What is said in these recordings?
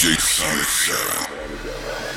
DJ Sonic Show.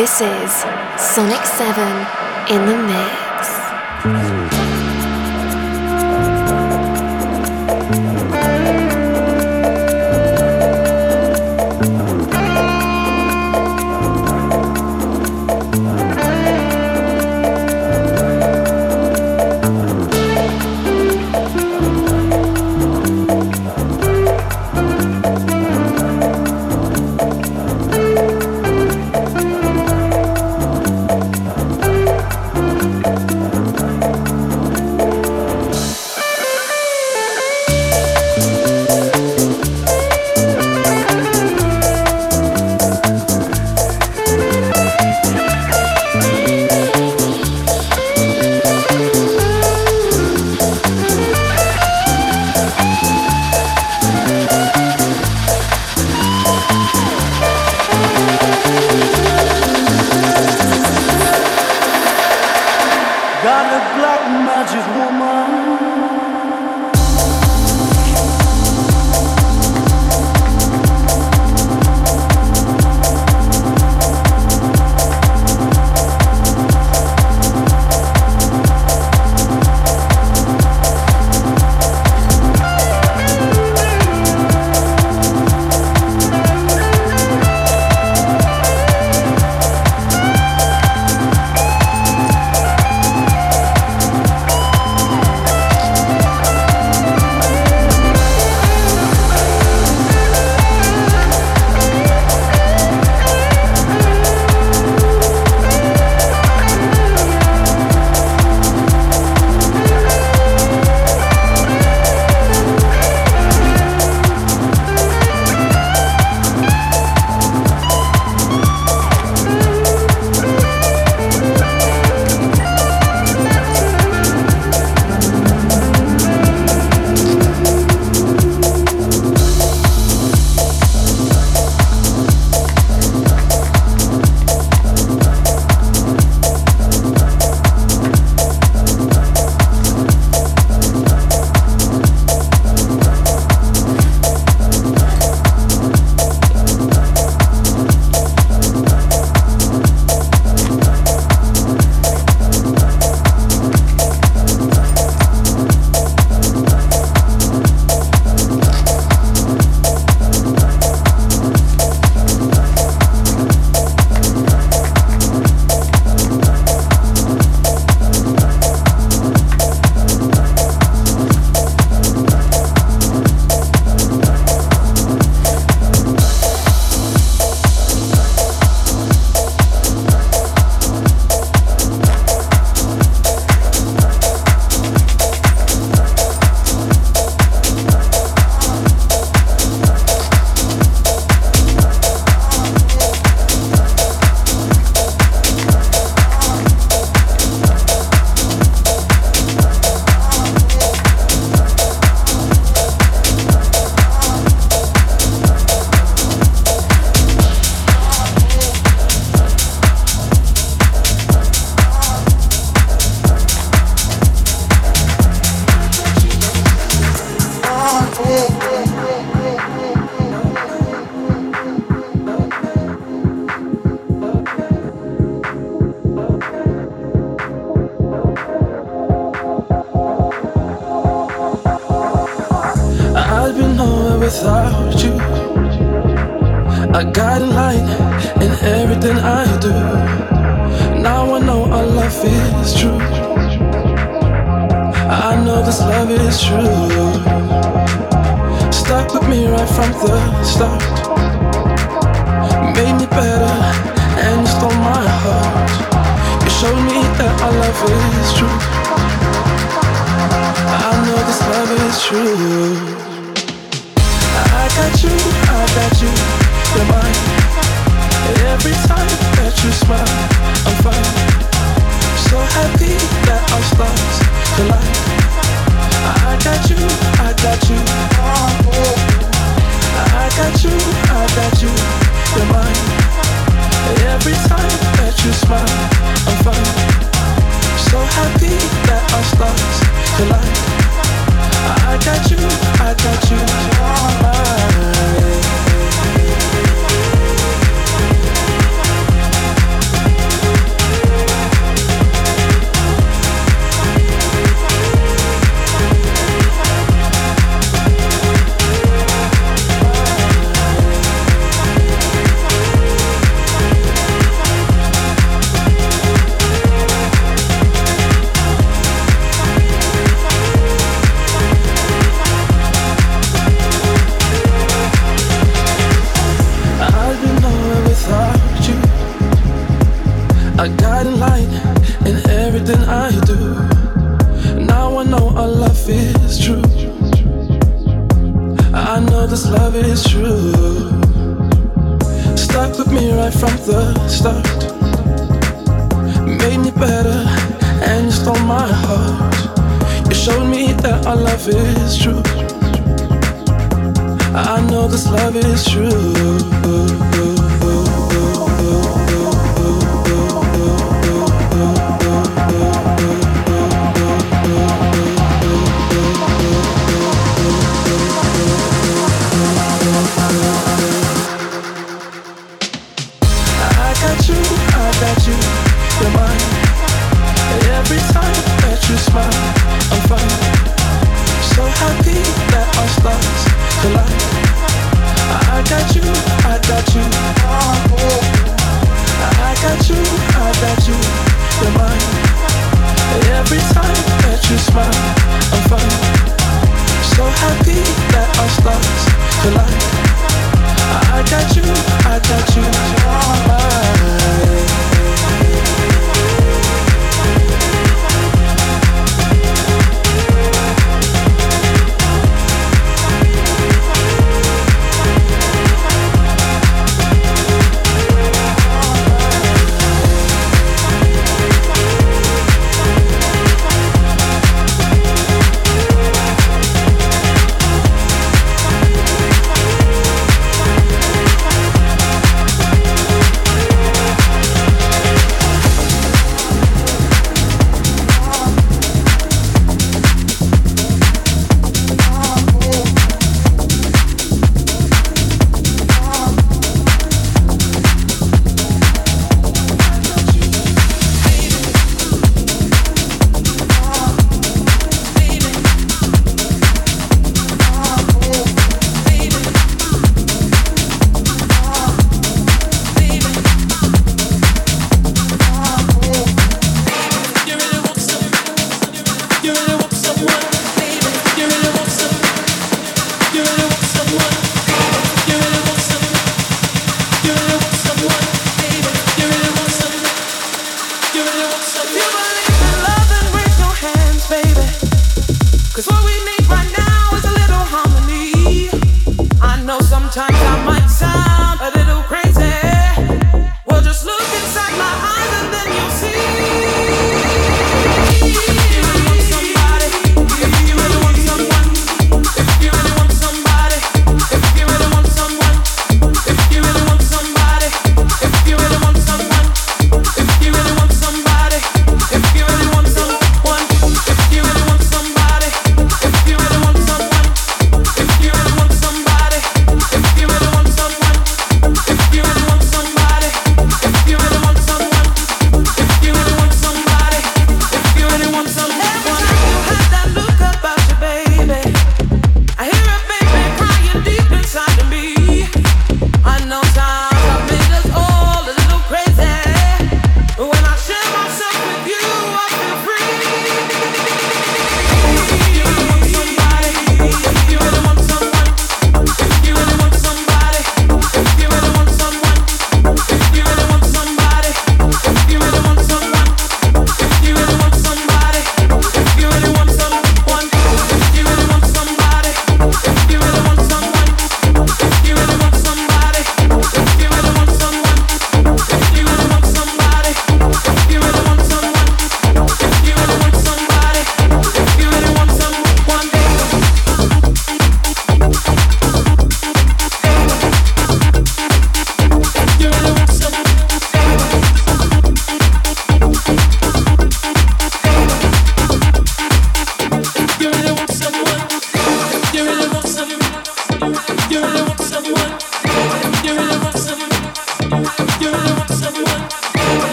This is Sonic 7 in the mix.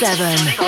Sonic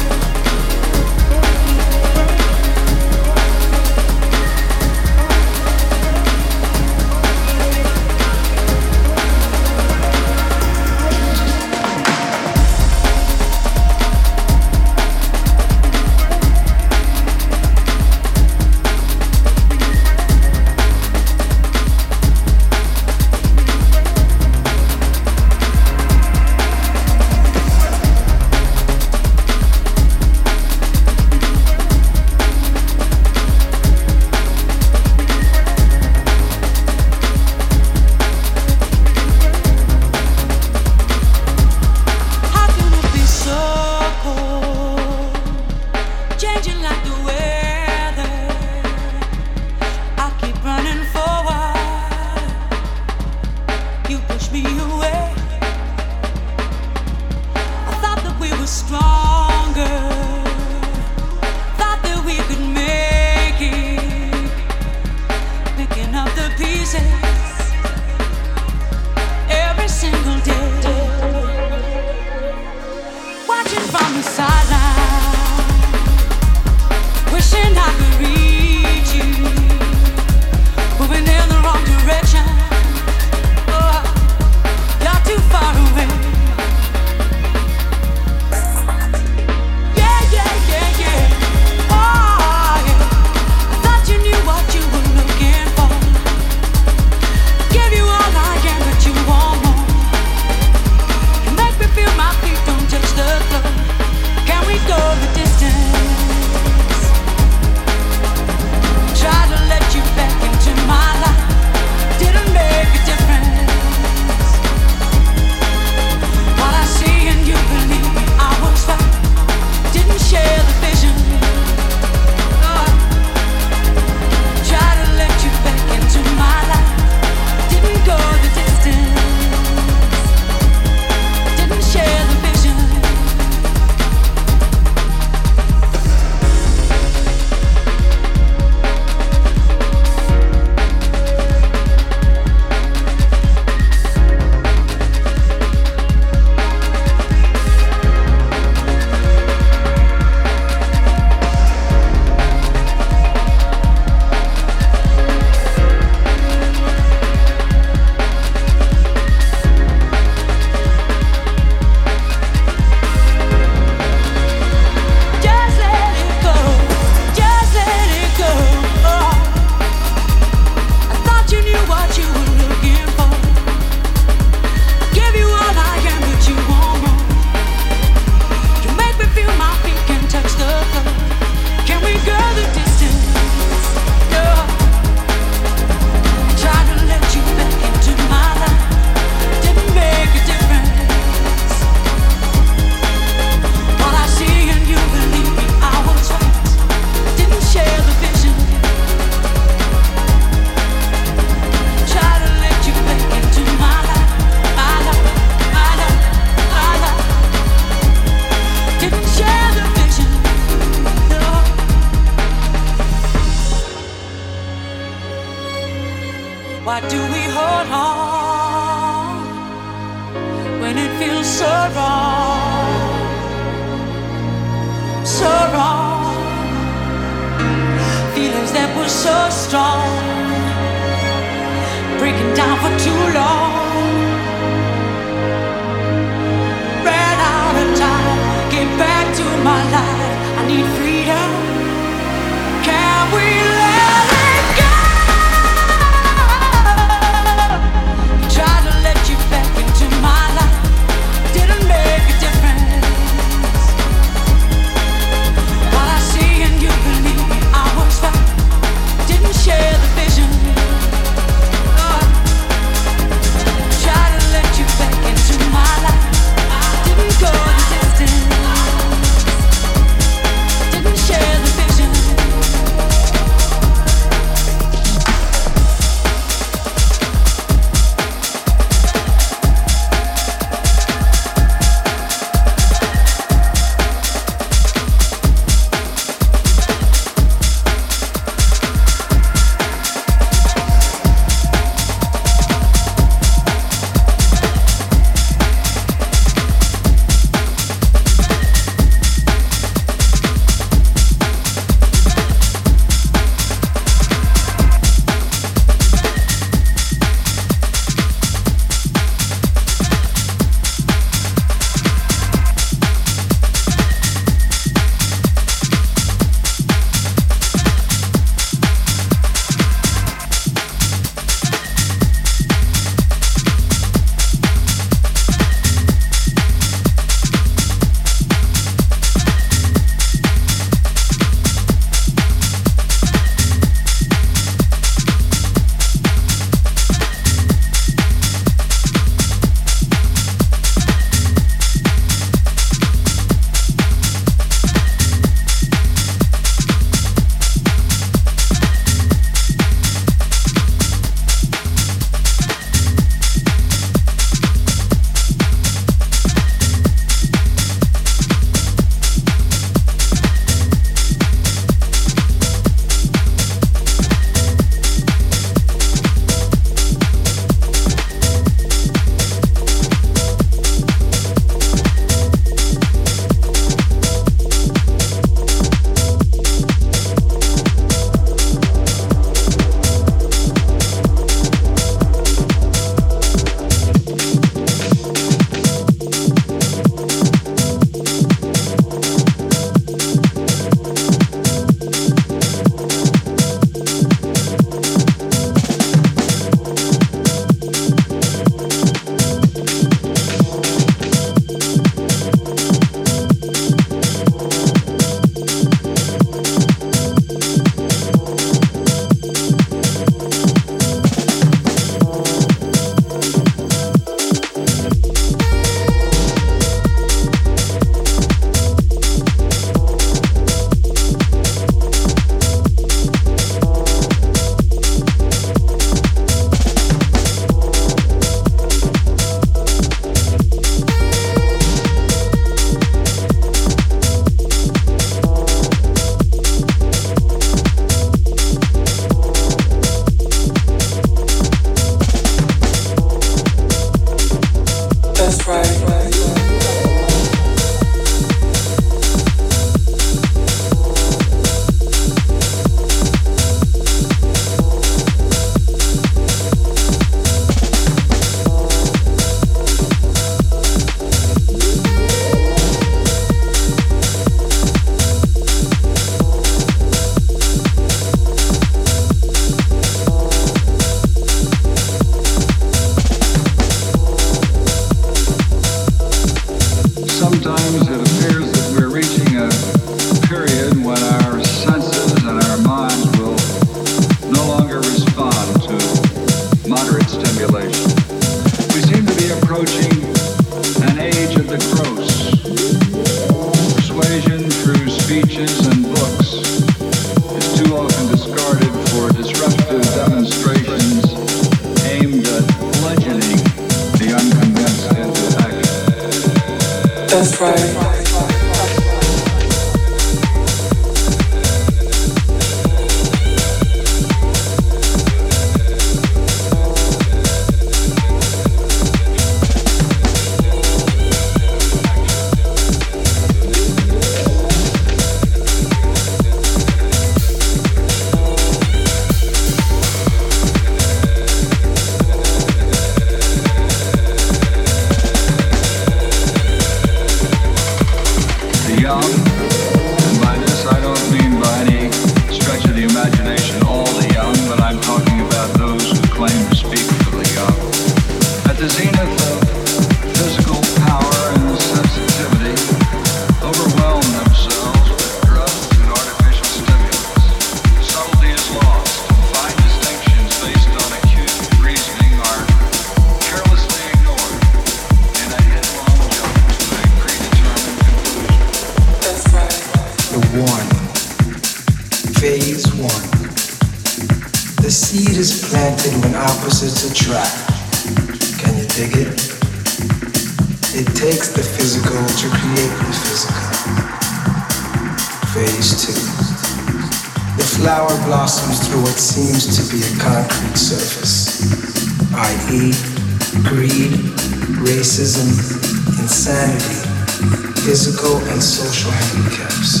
physical and social handicaps.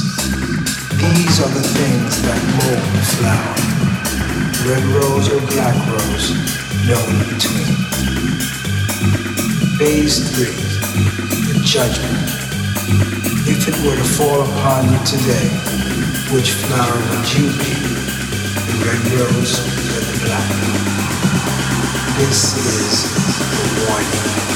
These are the things that mold the flower. Red rose or black rose, no in between. Phase three, the judgment. If it were to fall upon you today, which flower would you be? The red rose or the black? This is the warning.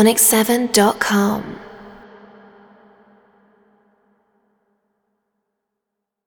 sonic7.com.